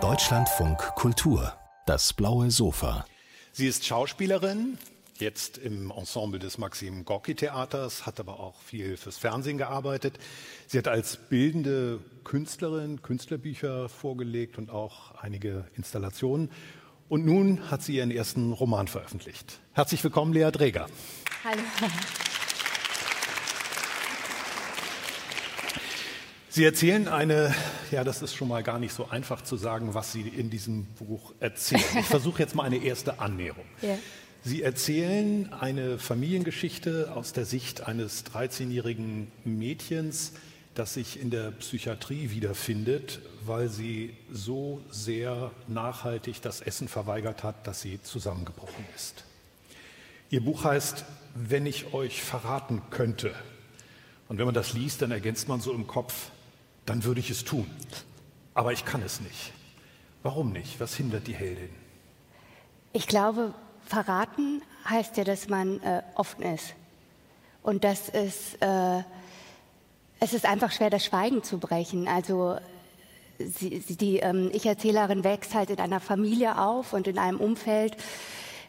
Deutschlandfunk Kultur, das blaue Sofa. Sie ist Schauspielerin, jetzt im Ensemble des Maxim Gorki Theaters, hat aber auch viel fürs Fernsehen gearbeitet. Sie hat als bildende Künstlerin Künstlerbücher vorgelegt und auch einige Installationen. Und nun hat sie ihren ersten Roman veröffentlicht. Herzlich willkommen, Lea Dreger. Hallo. Sie erzählen eine, ja, das ist schon mal gar nicht so einfach zu sagen, was Sie in diesem Buch erzählen. Ich versuche jetzt mal eine erste Annäherung. Ja. Sie erzählen eine Familiengeschichte aus der Sicht eines 13-jährigen Mädchens, das sich in der Psychiatrie wiederfindet, weil sie so sehr nachhaltig das Essen verweigert hat, dass sie zusammengebrochen ist. Ihr Buch heißt Wenn ich euch verraten könnte. Und wenn man das liest, dann ergänzt man so im Kopf, dann würde ich es tun. Aber ich kann es nicht. Warum nicht? Was hindert die Heldin? Ich glaube, verraten heißt ja, dass man äh, offen ist. Und das ist, äh, es ist einfach schwer, das Schweigen zu brechen. Also sie, sie, die ähm, Ich-Erzählerin wächst halt in einer Familie auf und in einem Umfeld,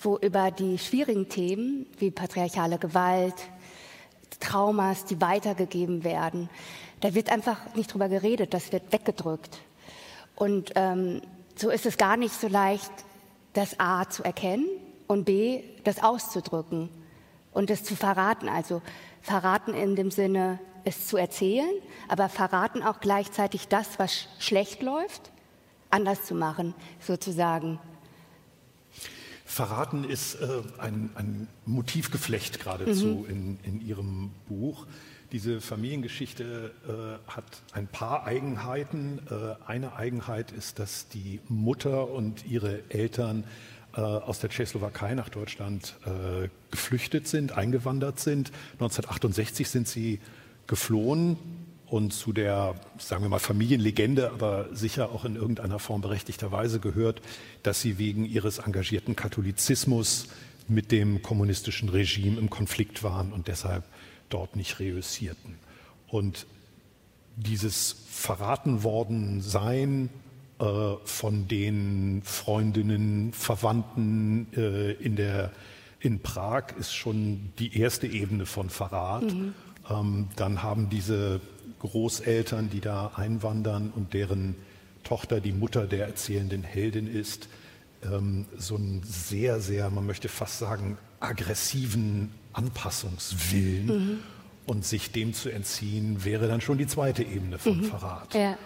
wo über die schwierigen Themen wie patriarchale Gewalt, Traumas, die weitergegeben werden, da wird einfach nicht drüber geredet, das wird weggedrückt. Und ähm, so ist es gar nicht so leicht, das A zu erkennen und B, das auszudrücken und es zu verraten. Also verraten in dem Sinne, es zu erzählen, aber verraten auch gleichzeitig das, was schlecht läuft, anders zu machen, sozusagen. Verraten ist äh, ein, ein, Motivgeflecht geradezu mhm. in, in Ihrem Buch. Diese Familiengeschichte äh, hat ein paar Eigenheiten. Äh, eine Eigenheit ist, dass die Mutter und ihre Eltern äh, aus der Tschechoslowakei nach Deutschland äh, geflüchtet sind, eingewandert sind. 1968 sind sie geflohen und zu der, sagen wir mal, Familienlegende, aber sicher auch in irgendeiner Form berechtigterweise gehört, dass sie wegen ihres engagierten Katholizismus mit dem kommunistischen Regime im Konflikt waren und deshalb dort nicht reüssierten. Und dieses verraten worden sein äh, von den Freundinnen, Verwandten äh, in, der, in Prag ist schon die erste Ebene von Verrat. Mhm. Ähm, dann haben diese Großeltern, die da einwandern und deren Tochter die Mutter der erzählenden Heldin ist, ähm, so einen sehr, sehr, man möchte fast sagen, aggressiven Anpassungswillen. Mhm. Und sich dem zu entziehen, wäre dann schon die zweite Ebene von mhm. Verrat. Ja.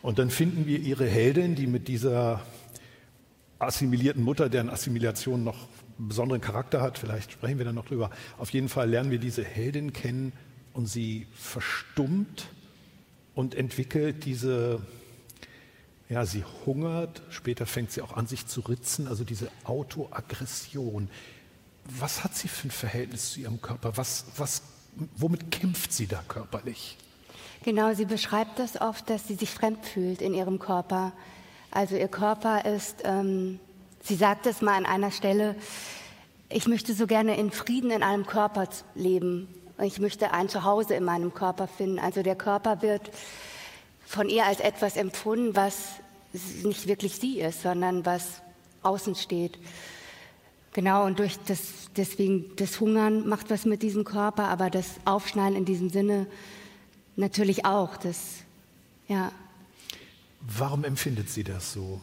Und dann finden wir ihre Heldin, die mit dieser assimilierten Mutter, deren Assimilation noch einen besonderen Charakter hat, vielleicht sprechen wir dann noch drüber. Auf jeden Fall lernen wir diese Heldin kennen und sie verstummt und entwickelt diese, ja, sie hungert, später fängt sie auch an, sich zu ritzen, also diese Autoaggression was hat sie für ein Verhältnis zu ihrem Körper? Was, was, womit kämpft sie da körperlich? Genau, sie beschreibt das oft, dass sie sich fremd fühlt in ihrem Körper. Also ihr Körper ist, ähm, sie sagt es mal an einer Stelle, ich möchte so gerne in Frieden in einem Körper leben. Ich möchte ein Zuhause in meinem Körper finden. Also der Körper wird von ihr als etwas empfunden, was nicht wirklich sie ist, sondern was außen steht. Genau, und durch das, deswegen, das Hungern macht was mit diesem Körper, aber das Aufschneiden in diesem Sinne natürlich auch. Das, ja. Warum empfindet sie das so?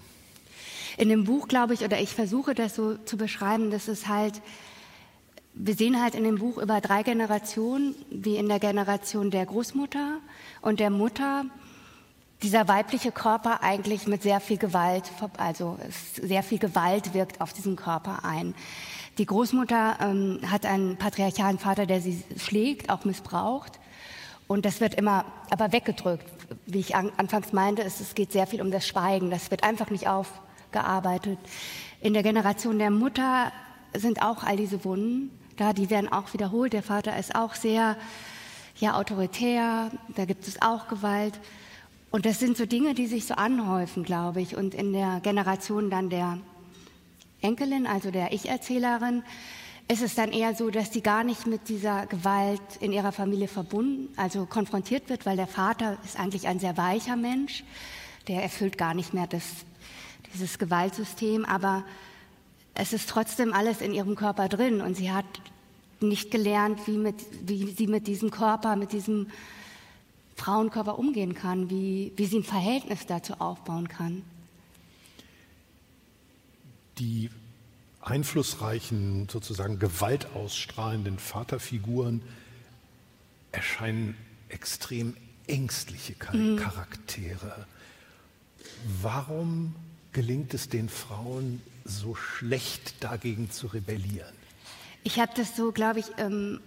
In dem Buch, glaube ich, oder ich versuche das so zu beschreiben, dass es halt, wir sehen halt in dem Buch über drei Generationen, wie in der Generation der Großmutter und der Mutter, dieser weibliche Körper eigentlich mit sehr viel Gewalt, also sehr viel Gewalt wirkt auf diesen Körper ein. Die Großmutter ähm, hat einen patriarchalen Vater, der sie schlägt, auch missbraucht. Und das wird immer aber weggedrückt. Wie ich an, anfangs meinte, es, es geht sehr viel um das Schweigen. Das wird einfach nicht aufgearbeitet. In der Generation der Mutter sind auch all diese Wunden da, die werden auch wiederholt. Der Vater ist auch sehr ja, autoritär, da gibt es auch Gewalt. Und das sind so Dinge, die sich so anhäufen, glaube ich. Und in der Generation dann der Enkelin, also der Ich-Erzählerin, ist es dann eher so, dass sie gar nicht mit dieser Gewalt in ihrer Familie verbunden, also konfrontiert wird, weil der Vater ist eigentlich ein sehr weicher Mensch, der erfüllt gar nicht mehr das, dieses Gewaltsystem, aber es ist trotzdem alles in ihrem Körper drin. Und sie hat nicht gelernt, wie, mit, wie sie mit diesem Körper, mit diesem Frauenkörper umgehen kann, wie, wie sie ein Verhältnis dazu aufbauen kann. Die einflussreichen, sozusagen gewaltausstrahlenden Vaterfiguren erscheinen extrem ängstliche mhm. Charaktere. Mhm. Warum gelingt es den Frauen so schlecht dagegen zu rebellieren? Ich habe das so, glaube ich, ähm,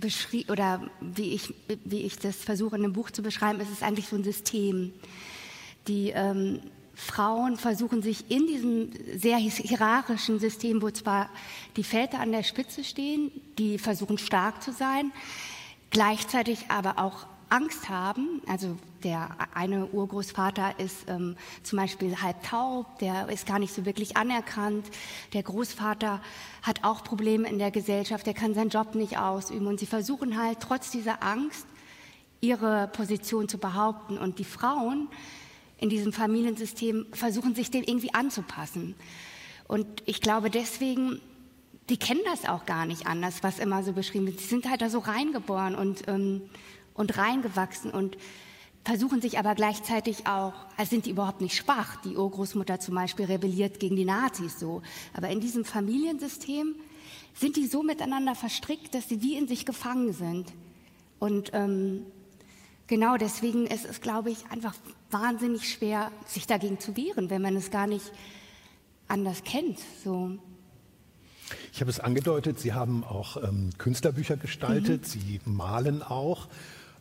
beschrieben, oder wie ich, wie ich das versuche in dem Buch zu beschreiben, ist es eigentlich so ein System. Die ähm, Frauen versuchen sich in diesem sehr hierarchischen System, wo zwar die Väter an der Spitze stehen, die versuchen stark zu sein, gleichzeitig aber auch Angst haben. Also der eine Urgroßvater ist ähm, zum Beispiel halb taub, der ist gar nicht so wirklich anerkannt. Der Großvater hat auch Probleme in der Gesellschaft, der kann seinen Job nicht ausüben. Und sie versuchen halt trotz dieser Angst ihre Position zu behaupten. Und die Frauen in diesem Familiensystem versuchen sich dem irgendwie anzupassen. Und ich glaube deswegen, die kennen das auch gar nicht anders, was immer so beschrieben wird. Sie sind halt da so reingeboren und, ähm, und reingewachsen und versuchen sich aber gleichzeitig auch, als sind die überhaupt nicht schwach. Die Urgroßmutter zum Beispiel rebelliert gegen die Nazis so. Aber in diesem Familiensystem sind die so miteinander verstrickt, dass sie wie in sich gefangen sind. Und ähm, Genau, deswegen ist es, glaube ich, einfach wahnsinnig schwer, sich dagegen zu wehren, wenn man es gar nicht anders kennt. So. Ich habe es angedeutet, Sie haben auch ähm, Künstlerbücher gestaltet, mhm. Sie malen auch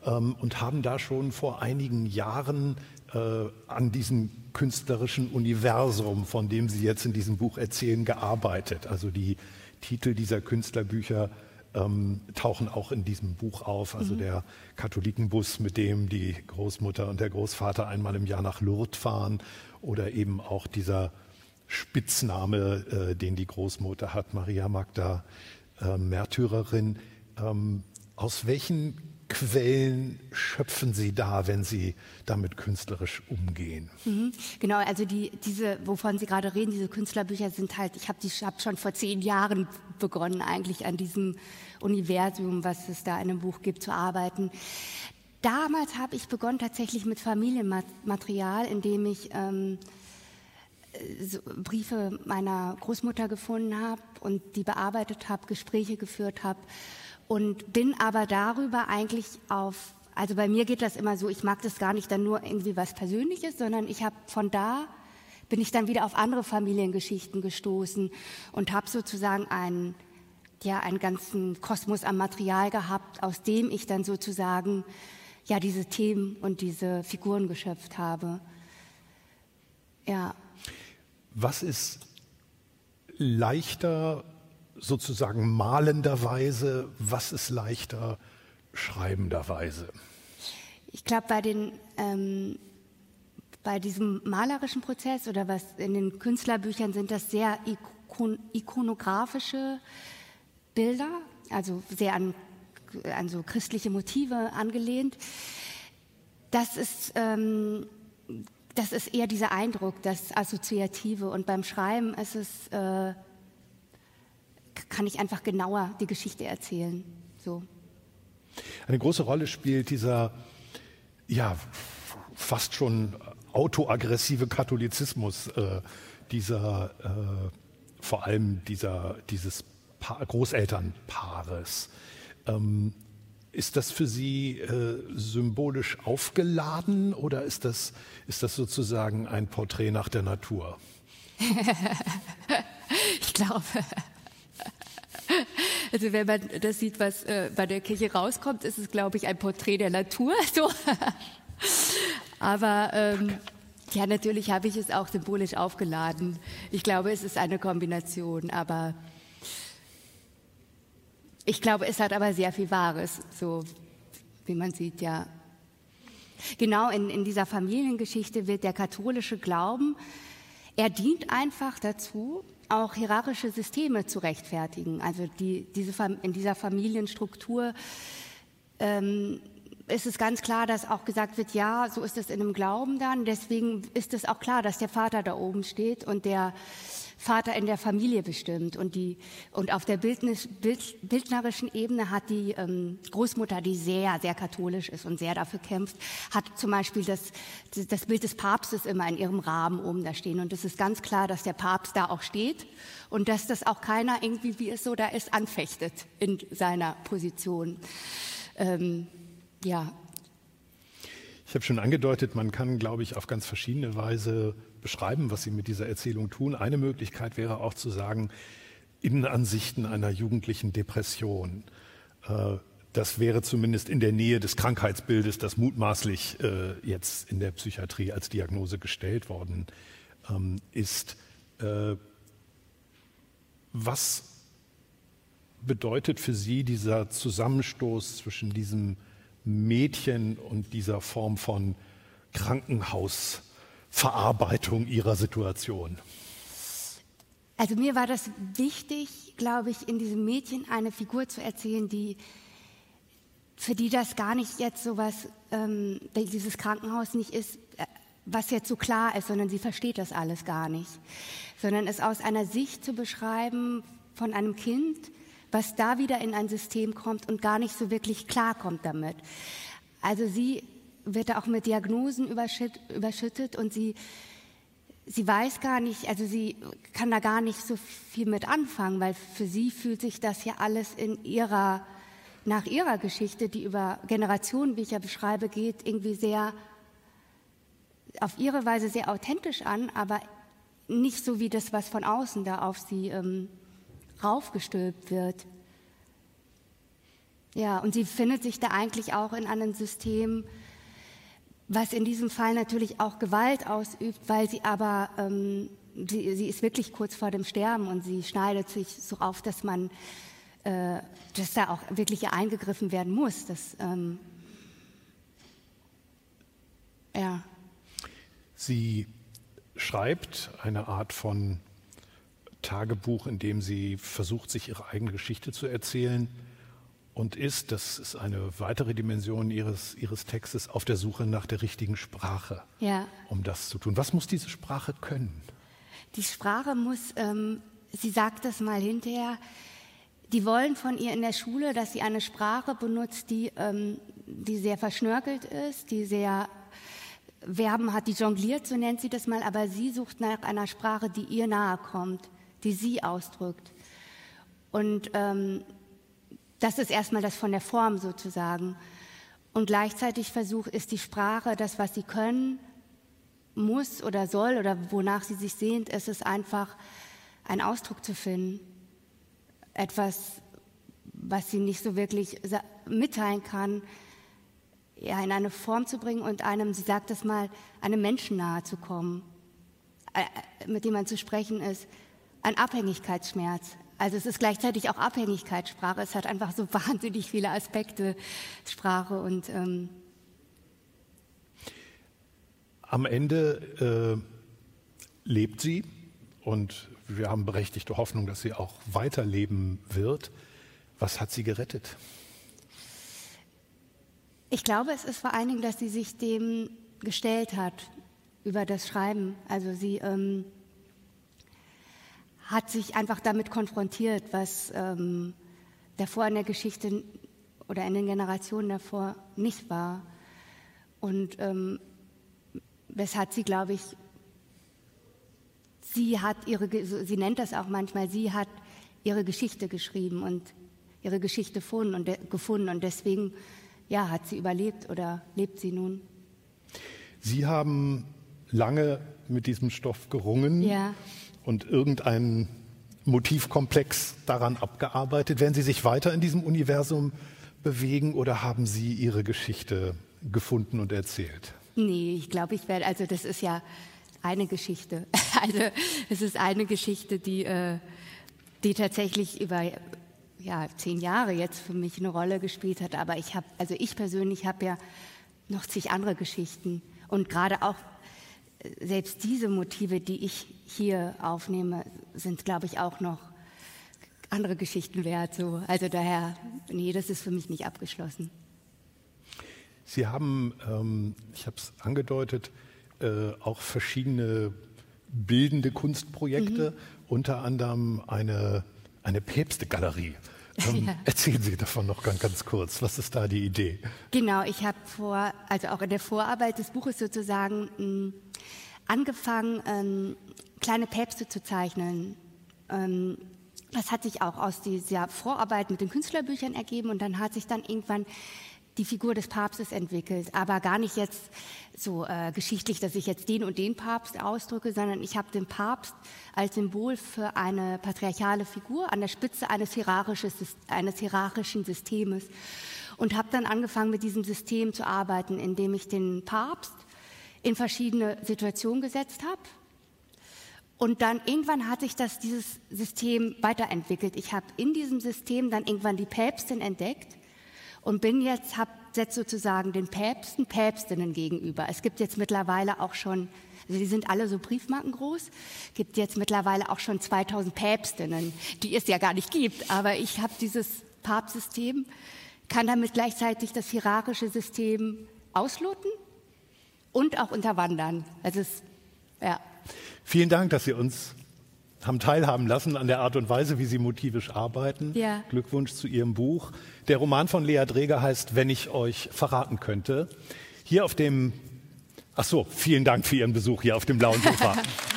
ähm, und haben da schon vor einigen Jahren äh, an diesem künstlerischen Universum, von dem Sie jetzt in diesem Buch erzählen, gearbeitet. Also die Titel dieser Künstlerbücher ähm, tauchen auch in diesem Buch auf. Also mhm. der Katholikenbus, mit dem die Großmutter und der Großvater einmal im Jahr nach Lourdes fahren oder eben auch dieser Spitzname, äh, den die Großmutter hat, Maria Magda, äh, Märtyrerin. Ähm, aus welchen Quellen schöpfen Sie da, wenn Sie damit künstlerisch umgehen? Mhm, genau, also die, diese, wovon Sie gerade reden, diese Künstlerbücher sind halt, ich habe hab schon vor zehn Jahren begonnen, eigentlich an diesem Universum, was es da in einem Buch gibt, zu arbeiten. Damals habe ich begonnen tatsächlich mit Familienmaterial, indem ich ähm, so Briefe meiner Großmutter gefunden habe und die bearbeitet habe, Gespräche geführt habe und bin aber darüber eigentlich auf, also bei mir geht das immer so, ich mag das gar nicht dann nur irgendwie was Persönliches, sondern ich habe von da bin ich dann wieder auf andere Familiengeschichten gestoßen und habe sozusagen einen, ja, einen ganzen Kosmos am Material gehabt, aus dem ich dann sozusagen ja diese Themen und diese Figuren geschöpft habe. Ja. Was ist leichter sozusagen malenderweise, was ist leichter schreibenderweise? Ich glaube, bei ähm, bei diesem malerischen Prozess oder was in den Künstlerbüchern sind das sehr ikon ikonografische Bilder, also sehr an, an so christliche Motive angelehnt. Das ist ähm, das ist eher dieser Eindruck, das Assoziative. Und beim Schreiben ist es äh, kann ich einfach genauer die Geschichte erzählen. So. Eine große Rolle spielt dieser, ja, fast schon autoaggressive Katholizismus, äh, dieser, äh, vor allem dieser, dieses pa Großelternpaares. Ähm, ist das für Sie äh, symbolisch aufgeladen oder ist das, ist das sozusagen ein Porträt nach der Natur? ich glaube, also wenn man das sieht, was äh, bei der Kirche rauskommt, ist es, glaube ich, ein Porträt der Natur. So. Aber ähm, ja, natürlich habe ich es auch symbolisch aufgeladen. Ich glaube, es ist eine Kombination, aber ich glaube, es hat aber sehr viel Wahres, so wie man sieht, ja. Genau in, in dieser Familiengeschichte wird der katholische Glauben, er dient einfach dazu, auch hierarchische Systeme zu rechtfertigen. Also die, diese, in dieser Familienstruktur ähm, ist es ganz klar, dass auch gesagt wird, ja, so ist es in einem Glauben dann. Deswegen ist es auch klar, dass der Vater da oben steht und der Vater in der Familie bestimmt. Und, die, und auf der Bildnis, Bild, bildnerischen Ebene hat die ähm, Großmutter, die sehr, sehr katholisch ist und sehr dafür kämpft, hat zum Beispiel das, das Bild des Papstes immer in ihrem Rahmen oben da stehen. Und es ist ganz klar, dass der Papst da auch steht und dass das auch keiner irgendwie, wie es so da ist, anfechtet in seiner Position. Ähm, ja. Ich habe schon angedeutet, man kann, glaube ich, auf ganz verschiedene Weise beschreiben, was Sie mit dieser Erzählung tun. Eine Möglichkeit wäre auch zu sagen, Innenansichten einer jugendlichen Depression. Äh, das wäre zumindest in der Nähe des Krankheitsbildes, das mutmaßlich äh, jetzt in der Psychiatrie als Diagnose gestellt worden ähm, ist. Äh, was bedeutet für Sie dieser Zusammenstoß zwischen diesem Mädchen und dieser Form von Krankenhaus? Verarbeitung ihrer Situation? Also mir war das wichtig, glaube ich, in diesem Mädchen eine Figur zu erzählen, die für die das gar nicht jetzt so was, ähm, dieses Krankenhaus nicht ist, äh, was jetzt so klar ist, sondern sie versteht das alles gar nicht, sondern es aus einer Sicht zu beschreiben von einem Kind, was da wieder in ein System kommt und gar nicht so wirklich klarkommt damit. Also sie wird auch mit Diagnosen überschüttet und sie, sie weiß gar nicht, also sie kann da gar nicht so viel mit anfangen, weil für sie fühlt sich das ja alles in ihrer, nach ihrer Geschichte, die über Generationen, wie ich ja beschreibe, geht, irgendwie sehr, auf ihre Weise sehr authentisch an, aber nicht so wie das, was von außen da auf sie ähm, raufgestülpt wird. Ja, und sie findet sich da eigentlich auch in einem System, was in diesem Fall natürlich auch Gewalt ausübt, weil sie aber, ähm, sie, sie, ist wirklich kurz vor dem Sterben und sie schneidet sich so auf, dass man, äh, dass da auch wirklich eingegriffen werden muss. Das, ähm, ja. Sie schreibt eine Art von Tagebuch, in dem sie versucht, sich ihre eigene Geschichte zu erzählen und ist, das ist eine weitere Dimension ihres, ihres Textes, auf der Suche nach der richtigen Sprache, ja. um das zu tun. Was muss diese Sprache können? Die Sprache muss, ähm, sie sagt das mal hinterher, die wollen von ihr in der Schule, dass sie eine Sprache benutzt, die, ähm, die sehr verschnörkelt ist, die sehr Verben hat, die jongliert, so nennt sie das mal, aber sie sucht nach einer Sprache, die ihr nahe kommt, die sie ausdrückt. Und ähm, das ist erstmal das von der Form sozusagen. Und gleichzeitig versucht ist die Sprache, das, was sie können, muss oder soll oder wonach sie sich sehnt, ist es einfach, einen Ausdruck zu finden. Etwas, was sie nicht so wirklich mitteilen kann, ja, in eine Form zu bringen und einem, sie sagt es mal, einem Menschen nahe zu kommen, mit dem man zu sprechen ist. Ein Abhängigkeitsschmerz, also es ist gleichzeitig auch Abhängigkeitssprache. Es hat einfach so wahnsinnig viele Aspekte Sprache und ähm am Ende äh, lebt sie und wir haben berechtigte Hoffnung, dass sie auch weiterleben wird. Was hat sie gerettet? Ich glaube, es ist vor allen Dingen, dass sie sich dem gestellt hat über das Schreiben. Also sie ähm, hat sich einfach damit konfrontiert, was ähm, davor in der Geschichte oder in den Generationen davor nicht war. Und ähm, weshalb sie, glaube ich, sie hat ihre, sie nennt das auch manchmal, sie hat ihre Geschichte geschrieben und ihre Geschichte gefunden und, de, gefunden und deswegen, ja, hat sie überlebt oder lebt sie nun. Sie haben lange mit diesem Stoff gerungen. Ja und irgendein Motivkomplex daran abgearbeitet? Werden Sie sich weiter in diesem Universum bewegen oder haben Sie Ihre Geschichte gefunden und erzählt? Nee, ich glaube, ich werde, also das ist ja eine Geschichte. Also es ist eine Geschichte, die, äh, die tatsächlich über ja, zehn Jahre jetzt für mich eine Rolle gespielt hat. Aber ich habe, also ich persönlich habe ja noch zig andere Geschichten und gerade auch selbst diese Motive, die ich hier aufnehme, sind, glaube ich, auch noch andere Geschichten wert. So. Also daher, nee, das ist für mich nicht abgeschlossen. Sie haben, ähm, ich habe es angedeutet, äh, auch verschiedene bildende Kunstprojekte, mhm. unter anderem eine, eine Päpstegalerie. Ähm, ja. Erzählen Sie davon noch ganz, ganz kurz. Was ist da die Idee? Genau, ich habe vor, also auch in der Vorarbeit des Buches sozusagen mh, mm, angefangen, ähm, kleine Päpste zu zeichnen. Ähm, das hat sich auch aus dieser Vorarbeit mit den Künstlerbüchern ergeben und dann hat sich dann irgendwann die Figur des Papstes entwickelt, aber gar nicht jetzt so äh, geschichtlich, dass ich jetzt den und den Papst ausdrücke, sondern ich habe den Papst als Symbol für eine patriarchale Figur an der Spitze eines, eines hierarchischen Systems und habe dann angefangen mit diesem System zu arbeiten, indem ich den Papst in verschiedene Situationen gesetzt habe. Und dann irgendwann hat sich das, dieses System weiterentwickelt. Ich habe in diesem System dann irgendwann die Päpstin entdeckt und bin jetzt, habe jetzt sozusagen den Päpsten, Päpstinnen gegenüber. Es gibt jetzt mittlerweile auch schon, also die sind alle so briefmarkengroß, gibt jetzt mittlerweile auch schon 2000 Päpstinnen, die es ja gar nicht gibt. Aber ich habe dieses Papstsystem, kann damit gleichzeitig das hierarchische System ausloten und auch unterwandern. Es, ja. Vielen Dank, dass Sie uns haben teilhaben lassen an der Art und Weise, wie Sie motivisch arbeiten. Ja. Glückwunsch zu Ihrem Buch. Der Roman von Lea Dreger heißt Wenn ich euch verraten könnte. Hier auf dem, ach so, vielen Dank für Ihren Besuch hier auf dem blauen Sofa.